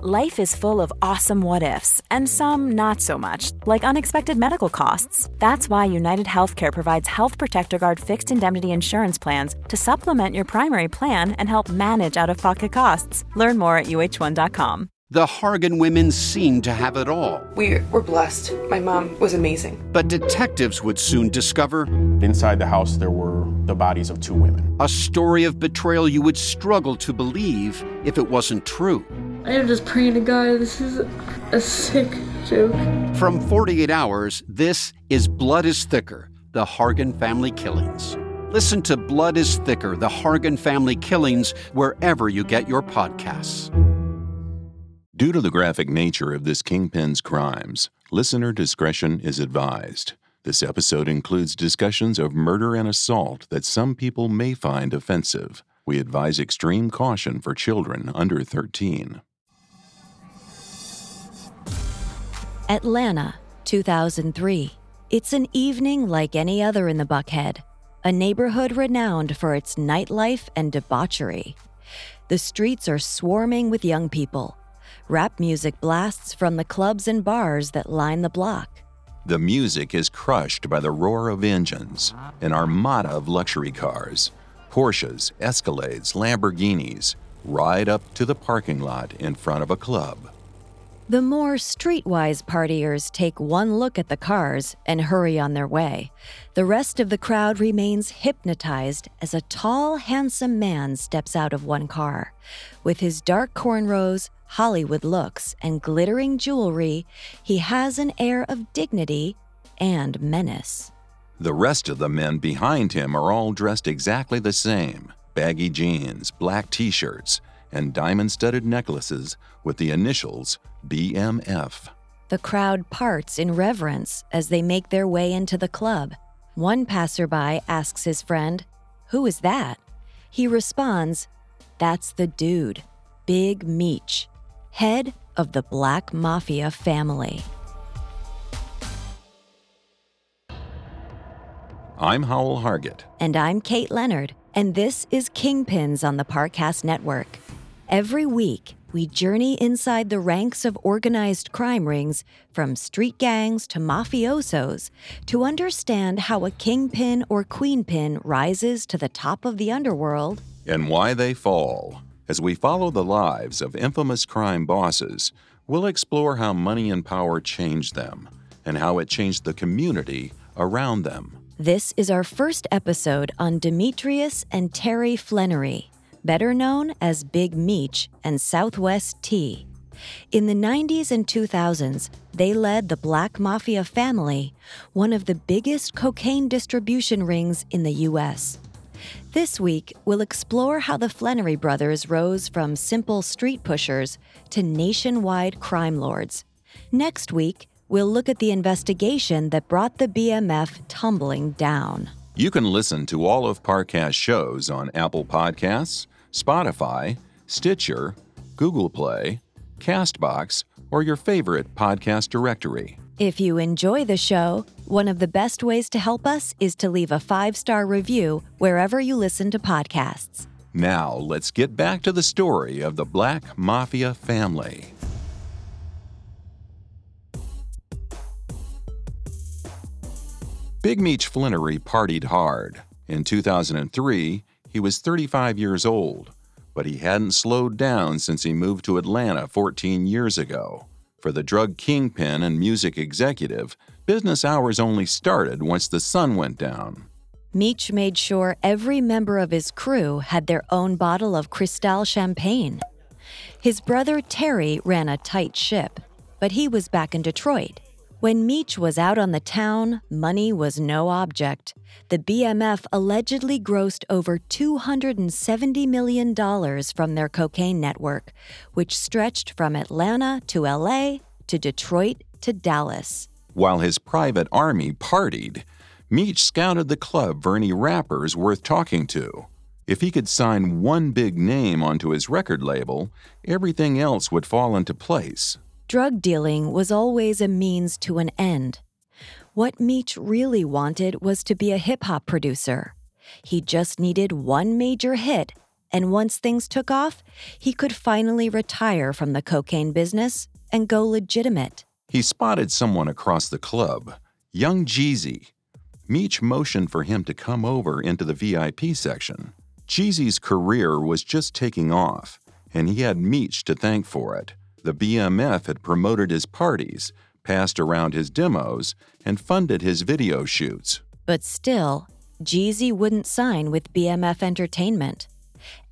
Life is full of awesome what ifs, and some not so much, like unexpected medical costs. That's why United Healthcare provides Health Protector Guard fixed indemnity insurance plans to supplement your primary plan and help manage out of pocket costs. Learn more at uh1.com. The Hargan women seemed to have it all. We were blessed. My mom was amazing. But detectives would soon discover Inside the house, there were the bodies of two women. a story of betrayal you would struggle to believe if it wasn't true. I am just praying to God. This is a sick joke. From 48 Hours, this is Blood is Thicker The Hargan Family Killings. Listen to Blood is Thicker The Hargan Family Killings wherever you get your podcasts. Due to the graphic nature of this kingpin's crimes, listener discretion is advised. This episode includes discussions of murder and assault that some people may find offensive. We advise extreme caution for children under 13. Atlanta, 2003. It's an evening like any other in the Buckhead, a neighborhood renowned for its nightlife and debauchery. The streets are swarming with young people. Rap music blasts from the clubs and bars that line the block. The music is crushed by the roar of engines, an armada of luxury cars. Porsches, Escalades, Lamborghinis ride up to the parking lot in front of a club. The more streetwise partiers take one look at the cars and hurry on their way. The rest of the crowd remains hypnotized as a tall, handsome man steps out of one car. With his dark cornrows, Hollywood looks, and glittering jewelry, he has an air of dignity and menace. The rest of the men behind him are all dressed exactly the same baggy jeans, black t shirts, and diamond studded necklaces with the initials BMF. The crowd parts in reverence as they make their way into the club. One passerby asks his friend, Who is that? He responds, That's the dude, Big Meech, head of the Black Mafia family. I'm Howell Hargett. And I'm Kate Leonard, and this is Kingpins on the Parcast Network. Every week, we journey inside the ranks of organized crime rings, from street gangs to mafiosos, to understand how a kingpin or queenpin rises to the top of the underworld. and why they fall. As we follow the lives of infamous crime bosses, we'll explore how money and power changed them and how it changed the community around them. This is our first episode on Demetrius and Terry Flenory, better known as Big Meech and Southwest T. In the 90s and 2000s, they led the Black Mafia family, one of the biggest cocaine distribution rings in the U.S. This week, we'll explore how the Flenory brothers rose from simple street pushers to nationwide crime lords. Next week, we'll look at the investigation that brought the BMF tumbling down. You can listen to all of Parcast shows on Apple Podcasts, Spotify, Stitcher, Google Play, Castbox, or your favorite podcast directory. If you enjoy the show, one of the best ways to help us is to leave a five star review wherever you listen to podcasts. Now, let's get back to the story of the Black Mafia family. Big Meech Flenory partied hard. In 2003, he was 35 years old, but he hadn't slowed down since he moved to Atlanta 14 years ago. For the drug kingpin and music executive, business hours only started once the sun went down. Meech made sure every member of his crew had their own bottle of Cristal champagne. His brother Terry ran a tight ship, but he was back in Detroit. When Meech was out on the town, money was no object. The BMF allegedly grossed over $270 million from their cocaine network, which stretched from Atlanta to LA to Detroit to Dallas. While his private army partied, Meech scouted the club for any rappers worth talking to. If he could sign one big name onto his record label, everything else would fall into place. Drug dealing was always a means to an end. What Meech really wanted was to be a hip hop producer. He just needed one major hit, and once things took off, he could finally retire from the cocaine business and go legitimate. He spotted someone across the club, young Jeezy. Meech motioned for him to come over into the VIP section. Jeezy's career was just taking off, and he had Meech to thank for it. The BMF had promoted his parties, passed around his demos, and funded his video shoots. But still, Jeezy wouldn't sign with BMF Entertainment.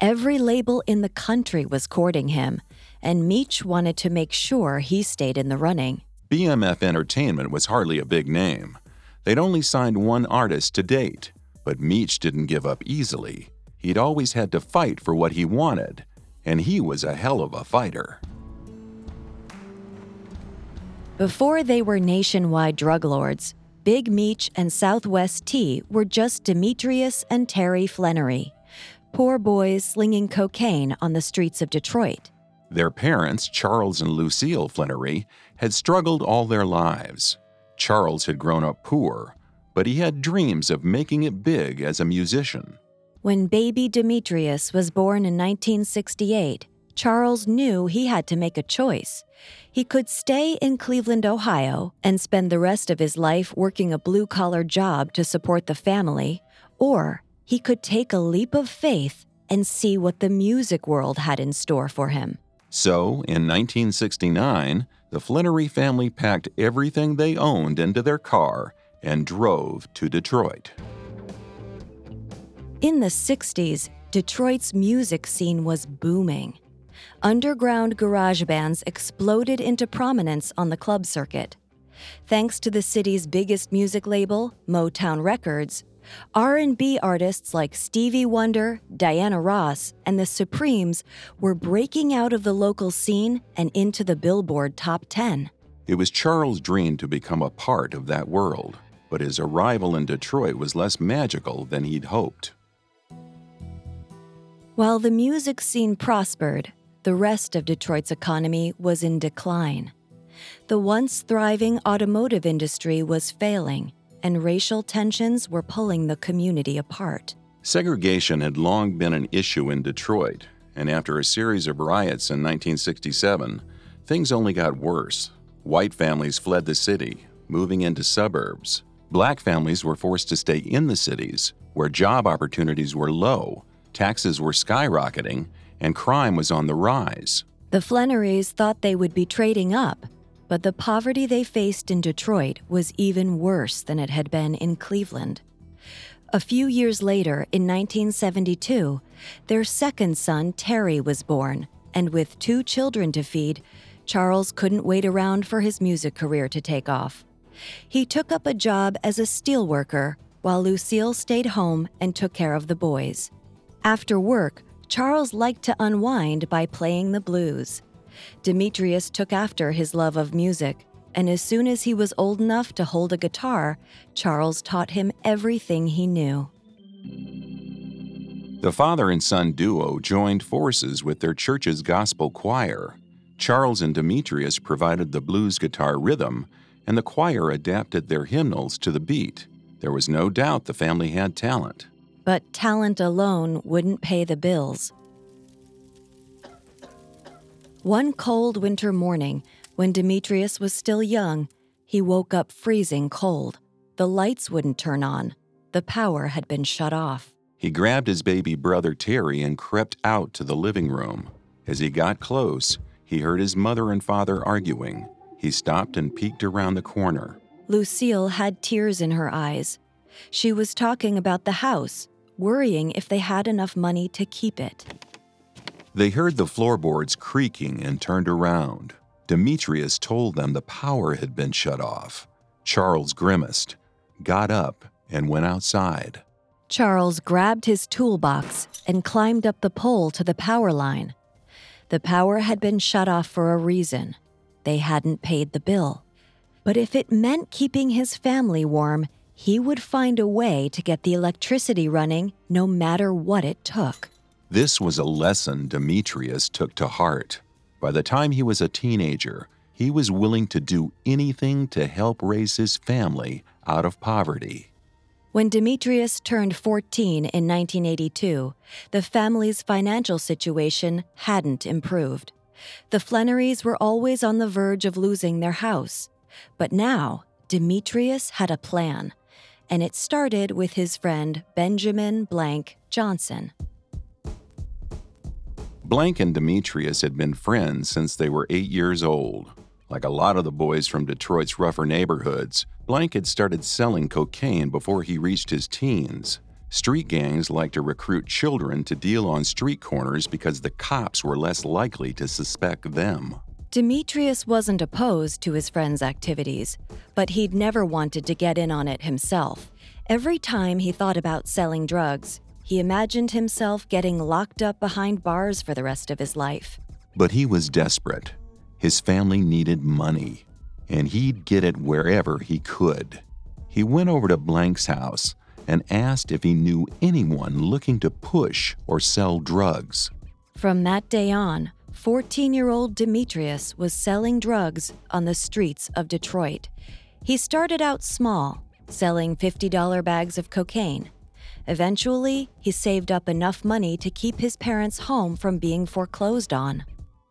Every label in the country was courting him, and Meech wanted to make sure he stayed in the running. BMF Entertainment was hardly a big name. They'd only signed one artist to date, but Meech didn't give up easily. He'd always had to fight for what he wanted, and he was a hell of a fighter. Before they were nationwide drug lords, Big Meech and Southwest T were just Demetrius and Terry Flenory, poor boys slinging cocaine on the streets of Detroit. Their parents, Charles and Lucille Flenory, had struggled all their lives. Charles had grown up poor, but he had dreams of making it big as a musician. When baby Demetrius was born in 1968, Charles knew he had to make a choice. He could stay in Cleveland, Ohio, and spend the rest of his life working a blue collar job to support the family, or he could take a leap of faith and see what the music world had in store for him. So, in 1969, the Flenory family packed everything they owned into their car and drove to Detroit. In the 60s, Detroit's music scene was booming underground garage bands exploded into prominence on the club circuit. Thanks to the city's biggest music label, Motown Records, R&B artists like Stevie Wonder, Diana Ross, and the Supremes were breaking out of the local scene and into the Billboard Top 10. It was Charles' dream to become a part of that world, but his arrival in Detroit was less magical than he'd hoped. While the music scene prospered, the rest of Detroit's economy was in decline. The once thriving automotive industry was failing, and racial tensions were pulling the community apart. Segregation had long been an issue in Detroit, and after a series of riots in 1967, things only got worse. White families fled the city, moving into suburbs. Black families were forced to stay in the cities, where job opportunities were low, taxes were skyrocketing, and crime was on the rise. The Flenorys thought they would be trading up, but the poverty they faced in Detroit was even worse than it had been in Cleveland. A few years later, in 1972, their second son, Terry, was born, and with two children to feed, Charles couldn't wait around for his music career to take off. He took up a job as a steelworker while Lucille stayed home and took care of the boys. After work, Charles liked to unwind by playing the blues. Demetrius took after his love of music, and as soon as he was old enough to hold a guitar, Charles taught him everything he knew. The father and son duo joined forces with their church's gospel choir. Charles and Demetrius provided the blues guitar rhythm, and the choir adapted their hymnals to the beat. There was no doubt the family had talent. But talent alone wouldn't pay the bills. One cold winter morning, when Demetrius was still young, he woke up freezing cold. The lights wouldn't turn on. The power had been shut off. He grabbed his baby brother Terry and crept out to the living room. As he got close, he heard his mother and father arguing. He stopped and peeked around the corner. Lucille had tears in her eyes. She was talking about the house, worrying if they had enough money to keep it. They heard the floorboards creaking and turned around. Demetrius told them the power had been shut off. Charles grimaced, got up, and went outside. Charles grabbed his toolbox and climbed up the pole to the power line. The power had been shut off for a reason. They hadn't paid the bill. But if it meant keeping his family warm, he would find a way to get the electricity running no matter what it took. This was a lesson Demetrius took to heart. By the time he was a teenager, he was willing to do anything to help raise his family out of poverty. When Demetrius turned 14 in 1982, the family's financial situation hadn't improved. The Flenorys were always on the verge of losing their house. But now, Demetrius had a plan, and it started with his friend Benjamin Blank Johnson. Blank and Demetrius had been friends since they were eight years old. Like a lot of the boys from Detroit's rougher neighborhoods, Blank had started selling cocaine before he reached his teens. Street gangs like to recruit children to deal on street corners because the cops were less likely to suspect them. Demetrius wasn't opposed to his friend's activities, but he'd never wanted to get in on it himself. Every time he thought about selling drugs, he imagined himself getting locked up behind bars for the rest of his life. But he was desperate. His family needed money, and he'd get it wherever he could. He went over to Blank's house and asked if he knew anyone looking to push or sell drugs. From that day on, 14 year old Demetrius was selling drugs on the streets of Detroit. He started out small, selling $50 bags of cocaine. Eventually, he saved up enough money to keep his parents' home from being foreclosed on.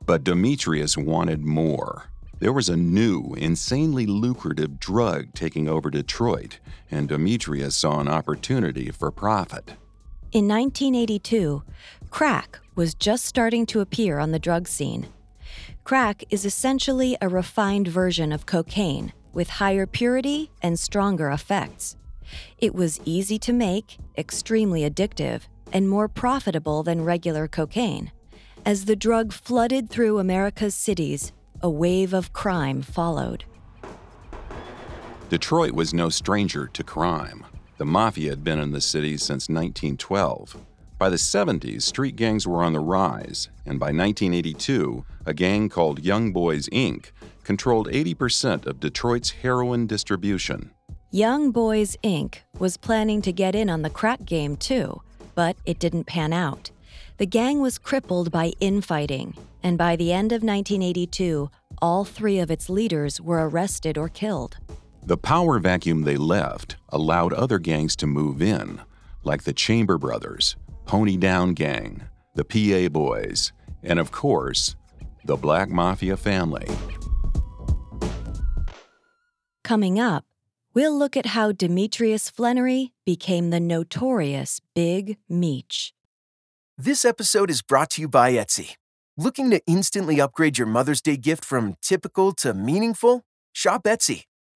But Demetrius wanted more. There was a new, insanely lucrative drug taking over Detroit, and Demetrius saw an opportunity for profit. In 1982, crack was just starting to appear on the drug scene. Crack is essentially a refined version of cocaine with higher purity and stronger effects. It was easy to make, extremely addictive, and more profitable than regular cocaine. As the drug flooded through America's cities, a wave of crime followed. Detroit was no stranger to crime. The mafia had been in the city since 1912. By the 70s, street gangs were on the rise, and by 1982, a gang called Young Boys Inc. controlled 80% of Detroit's heroin distribution. Young Boys Inc. was planning to get in on the crack game too, but it didn't pan out. The gang was crippled by infighting, and by the end of 1982, all three of its leaders were arrested or killed. The power vacuum they left allowed other gangs to move in, like the Chamber Brothers, Pony Down Gang, the PA Boys, and of course, the Black Mafia family. Coming up, we'll look at how Demetrius Flenory became the notorious Big Meech. This episode is brought to you by Etsy. Looking to instantly upgrade your Mother's Day gift from typical to meaningful? Shop Etsy.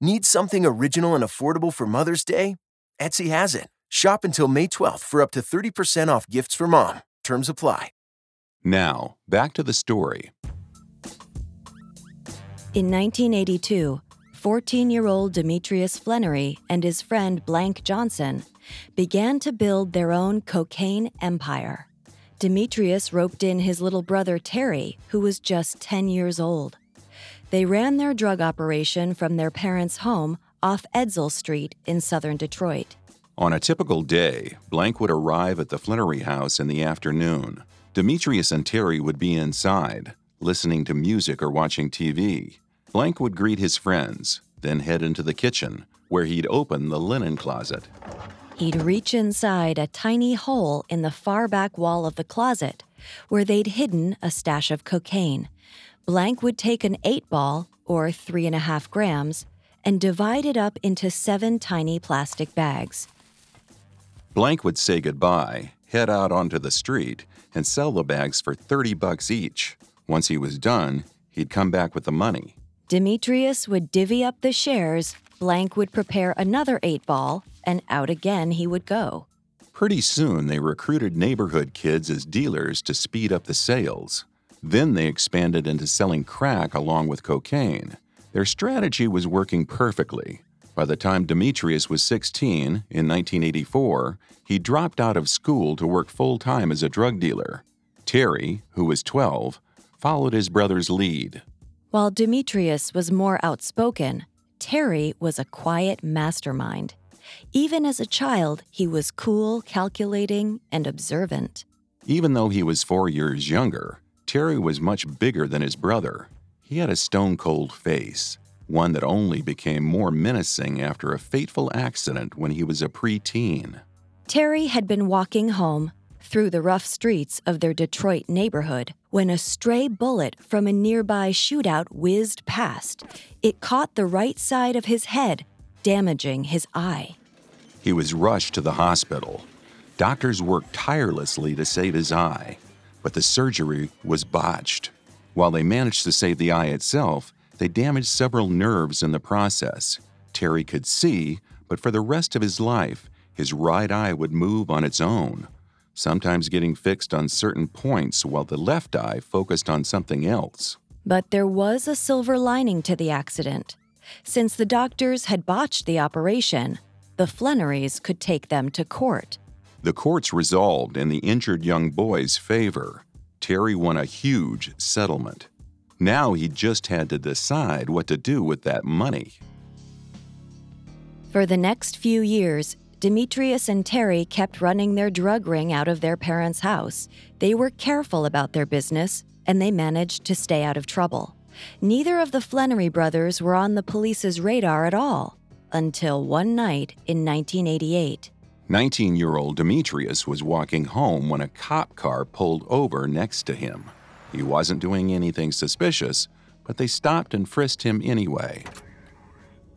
Need something original and affordable for Mother's Day? Etsy has it. Shop until May 12th for up to 30% off gifts for mom. Terms apply. Now, back to the story. In 1982, 14 year old Demetrius Flenory and his friend Blank Johnson began to build their own cocaine empire. Demetrius roped in his little brother Terry, who was just 10 years old. They ran their drug operation from their parents' home off Edsel Street in southern Detroit. On a typical day, Blank would arrive at the Flenory house in the afternoon. Demetrius and Terry would be inside, listening to music or watching TV. Blank would greet his friends, then head into the kitchen, where he'd open the linen closet. He'd reach inside a tiny hole in the far back wall of the closet, where they'd hidden a stash of cocaine. Blank would take an eight ball, or three and a half grams, and divide it up into seven tiny plastic bags. Blank would say goodbye, head out onto the street, and sell the bags for 30 bucks each. Once he was done, he'd come back with the money. Demetrius would divvy up the shares, Blank would prepare another eight ball, and out again he would go. Pretty soon, they recruited neighborhood kids as dealers to speed up the sales. Then they expanded into selling crack along with cocaine. Their strategy was working perfectly. By the time Demetrius was 16, in 1984, he dropped out of school to work full time as a drug dealer. Terry, who was 12, followed his brother's lead. While Demetrius was more outspoken, Terry was a quiet mastermind. Even as a child, he was cool, calculating, and observant. Even though he was four years younger, Terry was much bigger than his brother. He had a stone cold face, one that only became more menacing after a fateful accident when he was a preteen. Terry had been walking home through the rough streets of their Detroit neighborhood when a stray bullet from a nearby shootout whizzed past. It caught the right side of his head, damaging his eye. He was rushed to the hospital. Doctors worked tirelessly to save his eye, but the surgery was botched. While they managed to save the eye itself, they damaged several nerves in the process. Terry could see, but for the rest of his life, his right eye would move on its own, sometimes getting fixed on certain points while the left eye focused on something else. But there was a silver lining to the accident. Since the doctors had botched the operation, the Flenorys could take them to court. The courts resolved in the injured young boy's favor. Terry won a huge settlement. Now he just had to decide what to do with that money. For the next few years, Demetrius and Terry kept running their drug ring out of their parents' house. They were careful about their business, and they managed to stay out of trouble. Neither of the Flenory brothers were on the police's radar at all until one night in 1988. 19 year old Demetrius was walking home when a cop car pulled over next to him. He wasn't doing anything suspicious, but they stopped and frisked him anyway.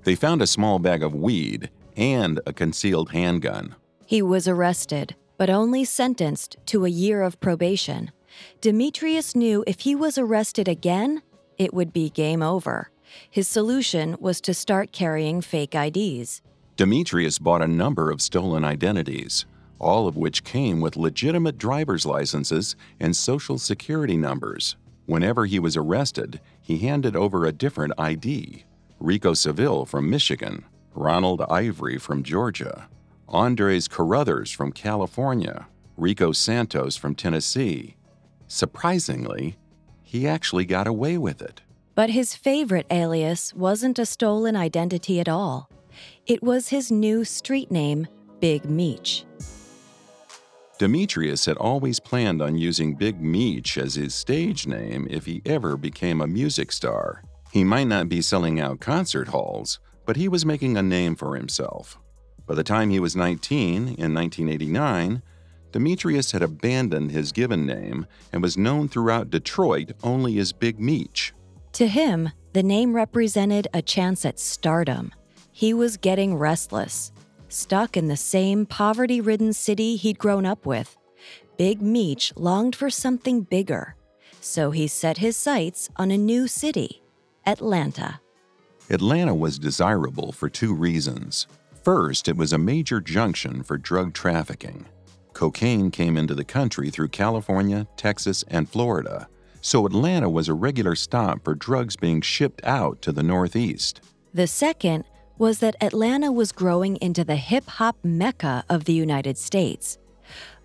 They found a small bag of weed and a concealed handgun. He was arrested, but only sentenced to a year of probation. Demetrius knew if he was arrested again, it would be game over. His solution was to start carrying fake IDs. Demetrius bought a number of stolen identities, all of which came with legitimate driver's licenses and social security numbers. Whenever he was arrested, he handed over a different ID Rico Seville from Michigan, Ronald Ivory from Georgia, Andres Carruthers from California, Rico Santos from Tennessee. Surprisingly, he actually got away with it. But his favorite alias wasn't a stolen identity at all. It was his new street name, Big Meech. Demetrius had always planned on using Big Meech as his stage name if he ever became a music star. He might not be selling out concert halls, but he was making a name for himself. By the time he was 19 in 1989, Demetrius had abandoned his given name and was known throughout Detroit only as Big Meech. To him, the name represented a chance at stardom. He was getting restless, stuck in the same poverty ridden city he'd grown up with. Big Meech longed for something bigger, so he set his sights on a new city, Atlanta. Atlanta was desirable for two reasons. First, it was a major junction for drug trafficking. Cocaine came into the country through California, Texas, and Florida, so Atlanta was a regular stop for drugs being shipped out to the Northeast. The second was that Atlanta was growing into the hip hop mecca of the United States.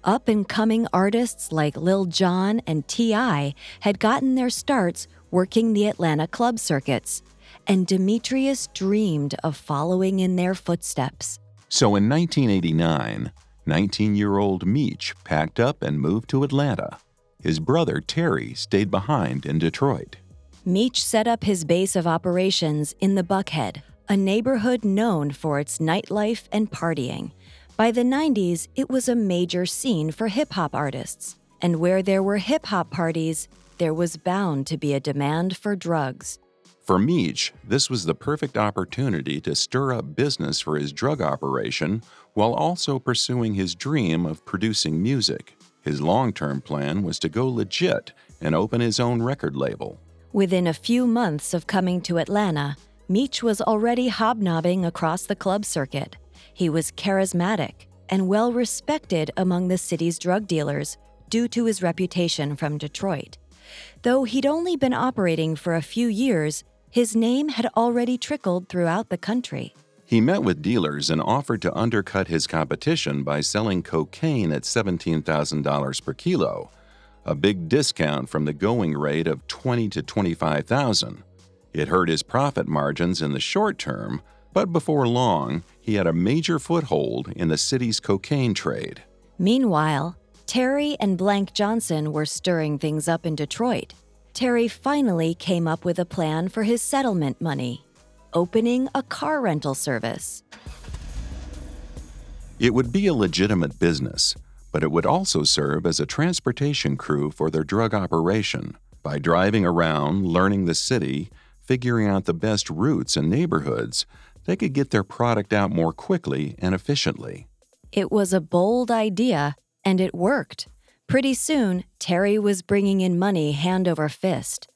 Up and coming artists like Lil Jon and T.I. had gotten their starts working the Atlanta club circuits, and Demetrius dreamed of following in their footsteps. So in 1989, 19 year old Meech packed up and moved to Atlanta. His brother Terry stayed behind in Detroit. Meech set up his base of operations in the Buckhead, a neighborhood known for its nightlife and partying. By the 90s, it was a major scene for hip hop artists. And where there were hip hop parties, there was bound to be a demand for drugs. For Meech, this was the perfect opportunity to stir up business for his drug operation while also pursuing his dream of producing music. His long term plan was to go legit and open his own record label. Within a few months of coming to Atlanta, Meech was already hobnobbing across the club circuit. He was charismatic and well respected among the city's drug dealers due to his reputation from Detroit. Though he'd only been operating for a few years, his name had already trickled throughout the country. He met with dealers and offered to undercut his competition by selling cocaine at $17,000 per kilo, a big discount from the going rate of 20 to 25,000. It hurt his profit margins in the short term, but before long, he had a major foothold in the city's cocaine trade. Meanwhile, Terry and Blank Johnson were stirring things up in Detroit. Terry finally came up with a plan for his settlement money opening a car rental service. It would be a legitimate business, but it would also serve as a transportation crew for their drug operation. By driving around, learning the city, figuring out the best routes and neighborhoods, they could get their product out more quickly and efficiently. It was a bold idea, and it worked. Pretty soon, Terry was bringing in money hand over fist.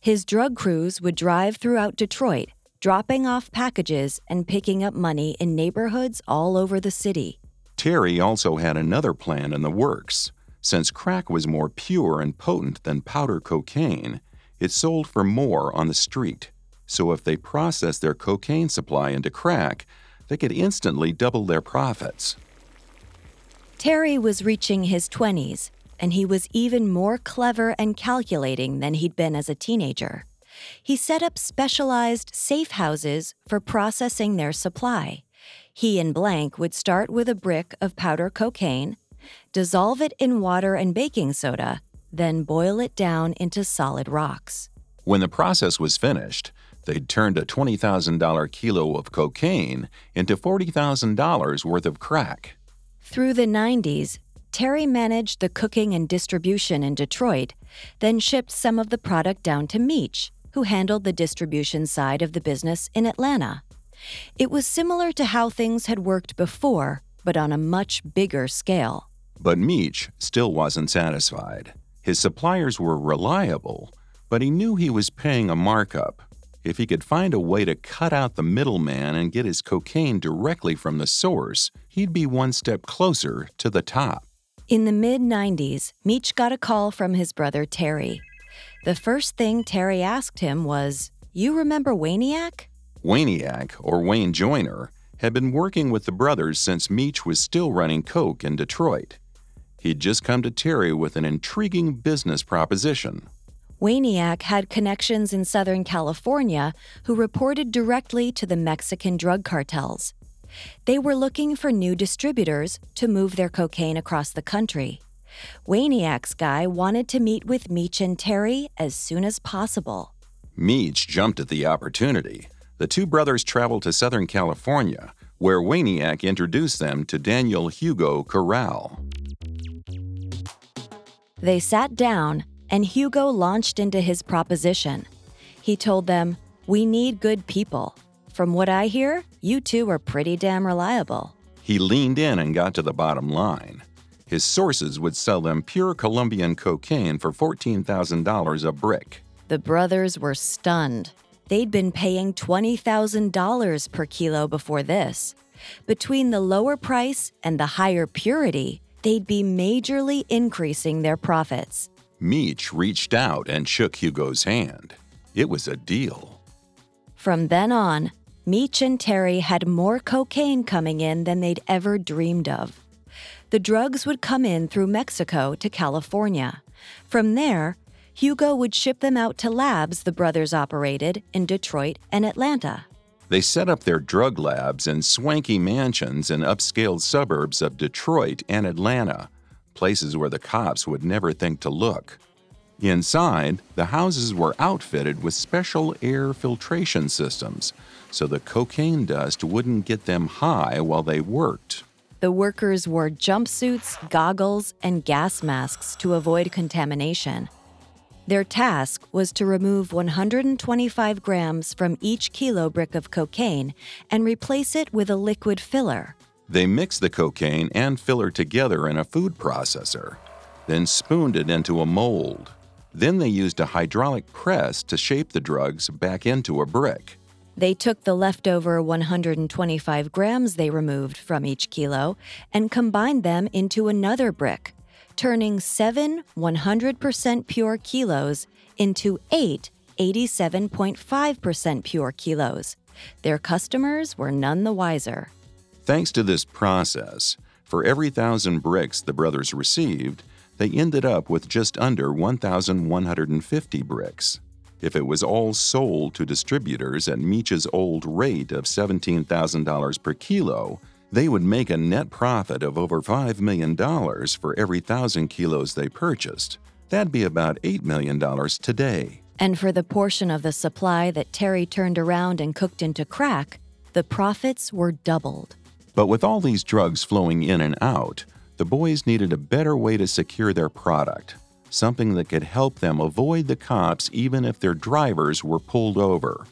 His drug crews would drive throughout Detroit, dropping off packages and picking up money in neighborhoods all over the city. Terry also had another plan in the works. Since crack was more pure and potent than powder cocaine, it sold for more on the street. So if they processed their cocaine supply into crack, they could instantly double their profits. Terry was reaching his 20s and he was even more clever and calculating than he'd been as a teenager. He set up specialized safe houses for processing their supply. He and Blank would start with a brick of powder cocaine, dissolve it in water and baking soda, then boil it down into solid rocks. When the process was finished, they'd turned a $20,000 kilo of cocaine into $40,000 worth of crack. Through the 90s, Terry managed the cooking and distribution in Detroit, then shipped some of the product down to Meech, who handled the distribution side of the business in Atlanta. It was similar to how things had worked before, but on a much bigger scale. But Meech still wasn't satisfied. His suppliers were reliable, but he knew he was paying a markup. If he could find a way to cut out the middleman and get his cocaine directly from the source, he'd be one step closer to the top. In the mid 90s, Meech got a call from his brother Terry. The first thing Terry asked him was, You remember Waniac? Waniac, or Wayne Joyner, had been working with the brothers since Meech was still running Coke in Detroit. He'd just come to Terry with an intriguing business proposition. Waniac had connections in Southern California who reported directly to the Mexican drug cartels. They were looking for new distributors to move their cocaine across the country. Waniac's guy wanted to meet with Meech and Terry as soon as possible. Meech jumped at the opportunity. The two brothers traveled to Southern California, where Waniac introduced them to Daniel Hugo Corral. They sat down, and Hugo launched into his proposition. He told them, We need good people. From what I hear, you two are pretty damn reliable. He leaned in and got to the bottom line. His sources would sell them pure Colombian cocaine for $14,000 a brick. The brothers were stunned. They'd been paying $20,000 per kilo before this. Between the lower price and the higher purity, they'd be majorly increasing their profits. Meech reached out and shook Hugo's hand. It was a deal. From then on, Meech and Terry had more cocaine coming in than they'd ever dreamed of. The drugs would come in through Mexico to California. From there, Hugo would ship them out to labs the brothers operated in Detroit and Atlanta. They set up their drug labs in swanky mansions in upscale suburbs of Detroit and Atlanta, places where the cops would never think to look. Inside, the houses were outfitted with special air filtration systems so the cocaine dust wouldn't get them high while they worked. The workers wore jumpsuits, goggles, and gas masks to avoid contamination. Their task was to remove 125 grams from each kilo brick of cocaine and replace it with a liquid filler. They mixed the cocaine and filler together in a food processor, then spooned it into a mold. Then they used a hydraulic press to shape the drugs back into a brick. They took the leftover 125 grams they removed from each kilo and combined them into another brick, turning seven 100% pure kilos into eight 87.5% pure kilos. Their customers were none the wiser. Thanks to this process, for every thousand bricks the brothers received, they ended up with just under 1,150 bricks. If it was all sold to distributors at Meech's old rate of $17,000 per kilo, they would make a net profit of over $5 million for every thousand kilos they purchased. That'd be about $8 million today. And for the portion of the supply that Terry turned around and cooked into crack, the profits were doubled. But with all these drugs flowing in and out, the boys needed a better way to secure their product, something that could help them avoid the cops even if their drivers were pulled over.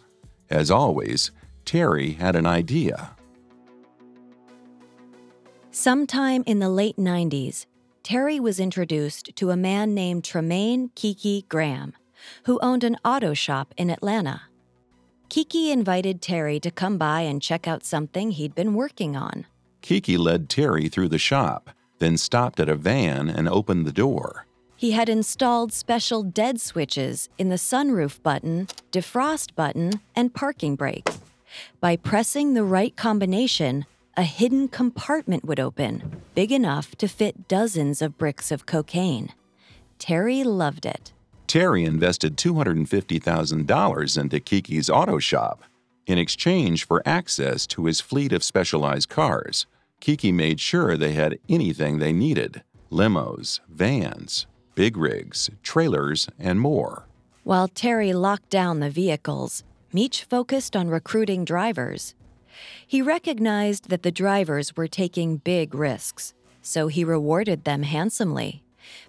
As always, Terry had an idea. Sometime in the late 90s, Terry was introduced to a man named Tremaine Kiki Graham, who owned an auto shop in Atlanta. Kiki invited Terry to come by and check out something he'd been working on. Kiki led Terry through the shop, then stopped at a van and opened the door. He had installed special dead switches in the sunroof button, defrost button, and parking brake. By pressing the right combination, a hidden compartment would open, big enough to fit dozens of bricks of cocaine. Terry loved it. Terry invested $250,000 into Kiki's auto shop. In exchange for access to his fleet of specialized cars, Kiki made sure they had anything they needed limos, vans, big rigs, trailers, and more. While Terry locked down the vehicles, Meech focused on recruiting drivers. He recognized that the drivers were taking big risks, so he rewarded them handsomely.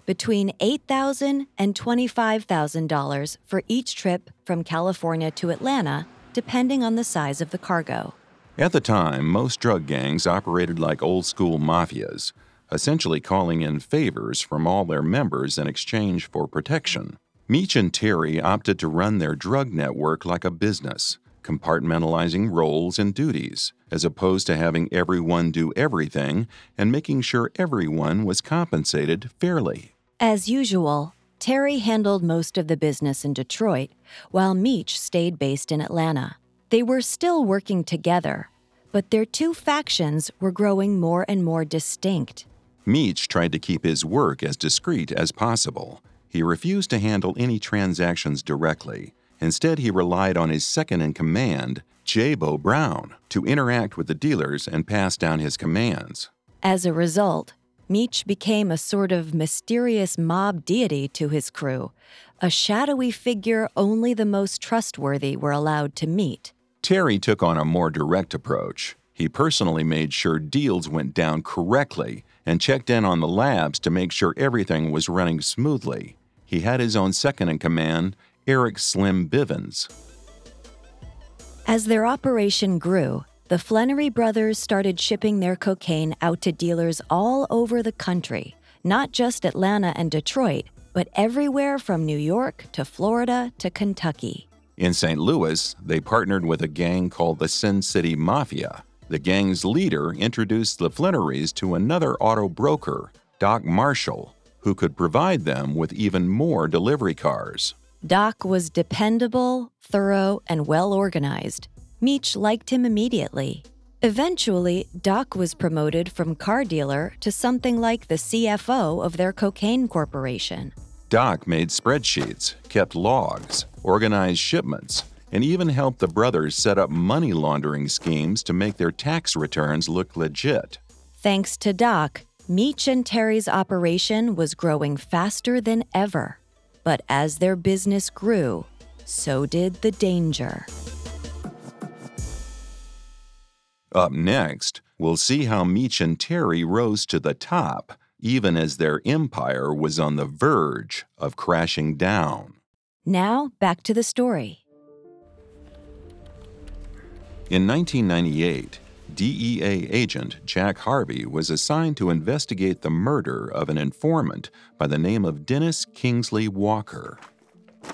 Between $8,000 and $25,000 for each trip from California to Atlanta, depending on the size of the cargo. At the time, most drug gangs operated like old school mafias, essentially calling in favors from all their members in exchange for protection. Meech and Terry opted to run their drug network like a business, compartmentalizing roles and duties, as opposed to having everyone do everything and making sure everyone was compensated fairly. As usual, Terry handled most of the business in Detroit, while Meech stayed based in Atlanta. They were still working together, but their two factions were growing more and more distinct. Meech tried to keep his work as discreet as possible. He refused to handle any transactions directly. Instead, he relied on his second in command, Jabo Brown, to interact with the dealers and pass down his commands. As a result, Meech became a sort of mysterious mob deity to his crew, a shadowy figure only the most trustworthy were allowed to meet. Terry took on a more direct approach. He personally made sure deals went down correctly and checked in on the labs to make sure everything was running smoothly. He had his own second in command, Eric Slim Bivens. As their operation grew, the Flenory brothers started shipping their cocaine out to dealers all over the country, not just Atlanta and Detroit, but everywhere from New York to Florida to Kentucky. In St. Louis, they partnered with a gang called the Sin City Mafia. The gang's leader introduced the Flenorys to another auto broker, Doc Marshall, who could provide them with even more delivery cars. Doc was dependable, thorough, and well organized. Meech liked him immediately. Eventually, Doc was promoted from car dealer to something like the CFO of their cocaine corporation. Doc made spreadsheets, kept logs, organized shipments, and even helped the brothers set up money laundering schemes to make their tax returns look legit. Thanks to Doc, Meech and Terry's operation was growing faster than ever. But as their business grew, so did the danger. Up next, we'll see how Meech and Terry rose to the top, even as their empire was on the verge of crashing down. Now, back to the story. In 1998, DEA agent Jack Harvey was assigned to investigate the murder of an informant by the name of Dennis Kingsley Walker.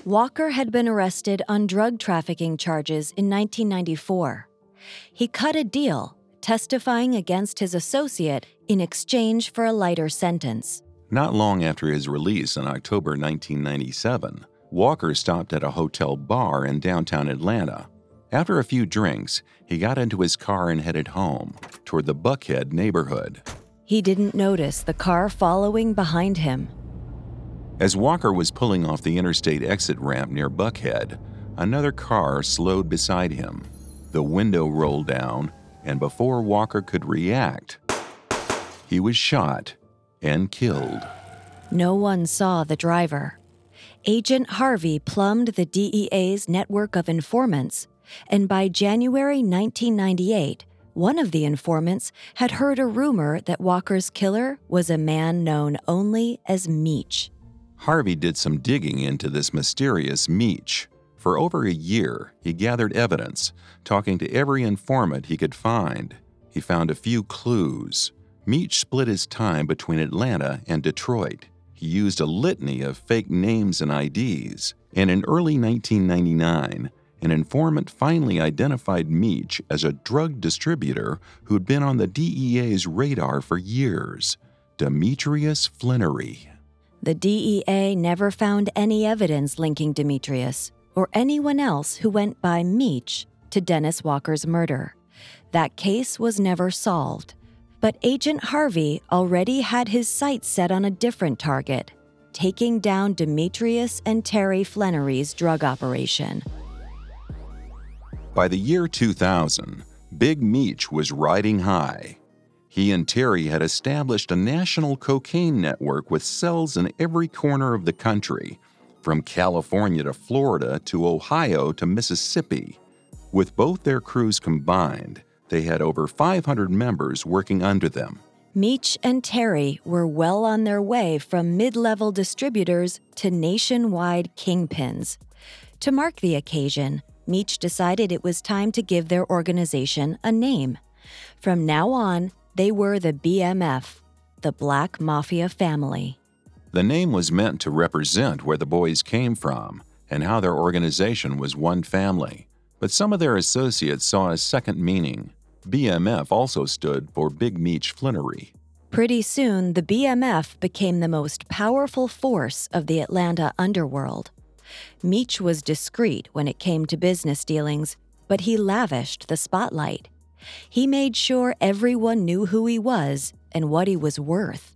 Walker had been arrested on drug trafficking charges in 1994. He cut a deal, testifying against his associate in exchange for a lighter sentence. Not long after his release in October 1997, Walker stopped at a hotel bar in downtown Atlanta. After a few drinks, he got into his car and headed home, toward the Buckhead neighborhood. He didn't notice the car following behind him. As Walker was pulling off the interstate exit ramp near Buckhead, another car slowed beside him. The window rolled down, and before Walker could react, he was shot and killed. No one saw the driver. Agent Harvey plumbed the DEA's network of informants, and by January 1998, one of the informants had heard a rumor that Walker's killer was a man known only as Meech. Harvey did some digging into this mysterious Meech. For over a year, he gathered evidence, talking to every informant he could find. He found a few clues. Meech split his time between Atlanta and Detroit. He used a litany of fake names and IDs, and in early 1999, an informant finally identified Meech as a drug distributor who'd been on the DEA's radar for years Demetrius Flenory. The DEA never found any evidence linking Demetrius or anyone else who went by Meech to Dennis Walker's murder. That case was never solved. But Agent Harvey already had his sights set on a different target taking down Demetrius and Terry Flenory's drug operation. By the year 2000, Big Meech was riding high. He and Terry had established a national cocaine network with cells in every corner of the country, from California to Florida to Ohio to Mississippi. With both their crews combined, they had over 500 members working under them. Meech and Terry were well on their way from mid level distributors to nationwide kingpins. To mark the occasion, Meech decided it was time to give their organization a name. From now on, they were the BMF, the Black Mafia Family. The name was meant to represent where the boys came from and how their organization was one family. But some of their associates saw a second meaning. BMF also stood for Big Meech Flenory. Pretty soon, the BMF became the most powerful force of the Atlanta underworld. Meech was discreet when it came to business dealings, but he lavished the spotlight. He made sure everyone knew who he was and what he was worth.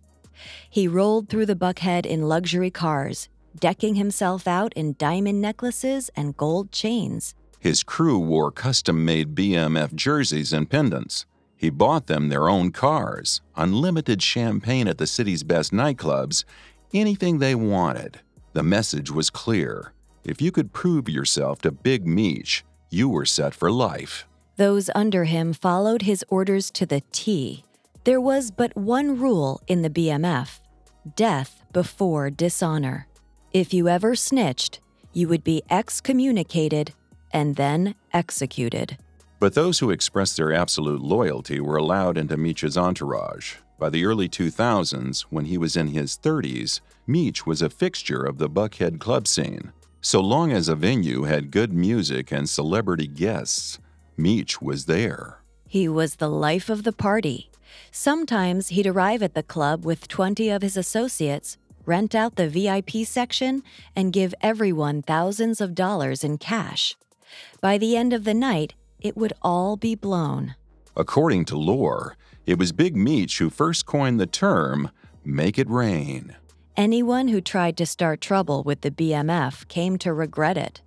He rolled through the Buckhead in luxury cars, decking himself out in diamond necklaces and gold chains. His crew wore custom made BMF jerseys and pendants. He bought them their own cars, unlimited champagne at the city's best nightclubs, anything they wanted. The message was clear. If you could prove yourself to Big Meech, you were set for life. Those under him followed his orders to the T. There was but one rule in the BMF death before dishonor. If you ever snitched, you would be excommunicated and then executed. But those who expressed their absolute loyalty were allowed into Meech's entourage. By the early 2000s, when he was in his 30s, Meech was a fixture of the Buckhead club scene. So long as a venue had good music and celebrity guests, Meech was there. He was the life of the party. Sometimes he'd arrive at the club with 20 of his associates, rent out the VIP section, and give everyone thousands of dollars in cash. By the end of the night, it would all be blown. According to lore, it was Big Meech who first coined the term make it rain. Anyone who tried to start trouble with the BMF came to regret it.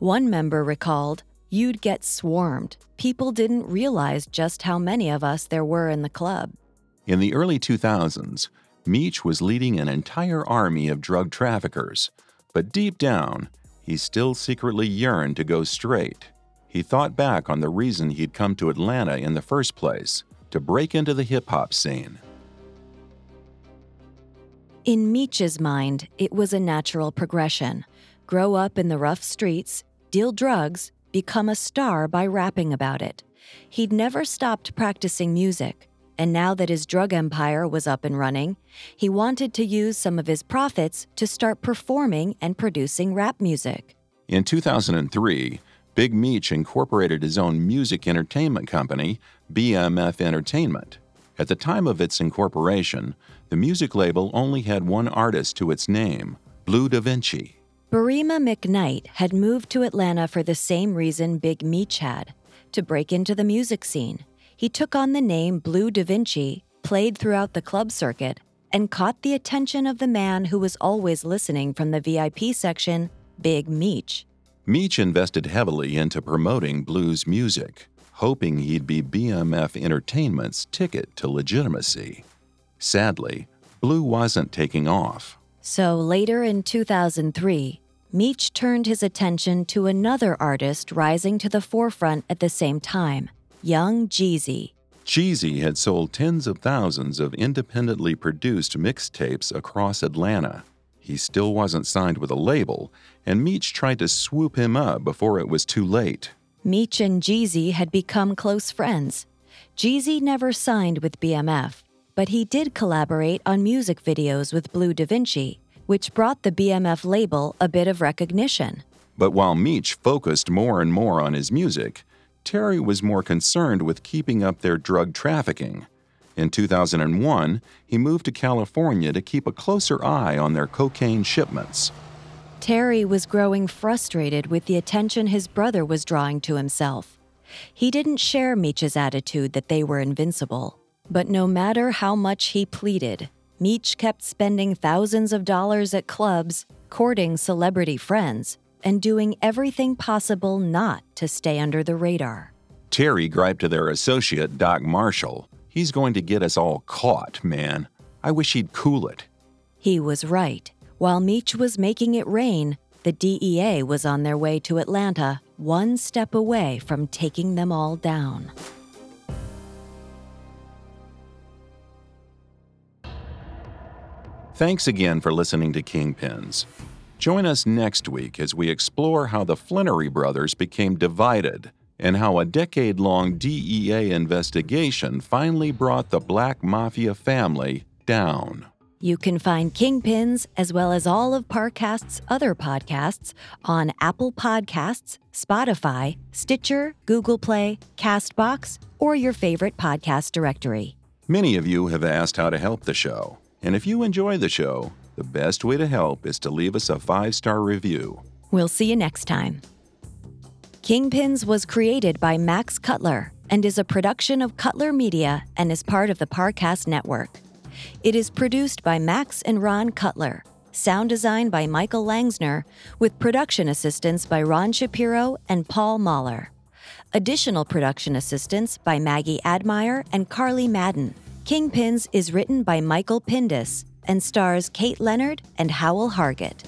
One member recalled, You'd get swarmed. People didn't realize just how many of us there were in the club. In the early 2000s, Meech was leading an entire army of drug traffickers, but deep down, he still secretly yearned to go straight. He thought back on the reason he'd come to Atlanta in the first place to break into the hip hop scene. In Meech's mind, it was a natural progression. grow up in the rough streets, deal drugs, become a star by rapping about it. He'd never stopped practicing music, and now that his drug empire was up and running, he wanted to use some of his profits to start performing and producing rap music. In 2003, Big Meech incorporated his own music entertainment company, BMF Entertainment. At the time of its incorporation, the music label only had one artist to its name, Bleu DaVinci. Barima McKnight had moved to Atlanta for the same reason Big Meech had to break into the music scene. He took on the name Bleu DaVinci, played throughout the club circuit, and caught the attention of the man who was always listening from the VIP section, Big Meech. Meech invested heavily into promoting Bleu's music, hoping he'd be BMF Entertainment's ticket to legitimacy. Sadly, Bleu wasn't taking off. So later in 2003, Meech turned his attention to another artist rising to the forefront at the same time Young Jeezy. Jeezy had sold tens of thousands of independently produced mixtapes across Atlanta. He still wasn't signed with a label, and Meech tried to swoop him up before it was too late. Meech and Jeezy had become close friends. Jeezy never signed with BMF, but he did collaborate on music videos with Bleu DaVinci, which brought the BMF label a bit of recognition. But while Meech focused more and more on his music, Terry was more concerned with keeping up their drug trafficking. In 2001, he moved to California to keep a closer eye on their cocaine shipments. Terry was growing frustrated with the attention his brother was drawing to himself. He didn't share Meech's attitude that they were invincible. But no matter how much he pleaded, Meech kept spending thousands of dollars at clubs, courting celebrity friends, and doing everything possible not to stay under the radar. Terry griped to their associate, Doc Marshall. He's going to get us all caught, man. I wish he'd cool it. He was right. While Meech was making it rain, the DEA was on their way to Atlanta, one step away from taking them all down. Thanks again for listening to Kingpins. Join us next week as we explore how the Flenory brothers became divided and how a decade long DEA investigation finally brought the Black Mafia family down. You can find Kingpins as well as all of Parcast's other podcasts on Apple Podcasts, Spotify, Stitcher, Google Play, Castbox, or your favorite podcast directory. Many of you have asked how to help the show, and if you enjoy the show, the best way to help is to leave us a five star review. We'll see you next time. Kingpins was created by Max Cutler and is a production of Cutler Media and is part of the Parcast Network. It is produced by Max and Ron Cutler, sound design by Michael Langsner, with production assistance by Ron Shapiro and Paul Mahler. Additional production assistance by Maggie Admire and Carly Madden. Kingpins is written by Michael Pindus and stars Kate Leonard and Howell Hargett.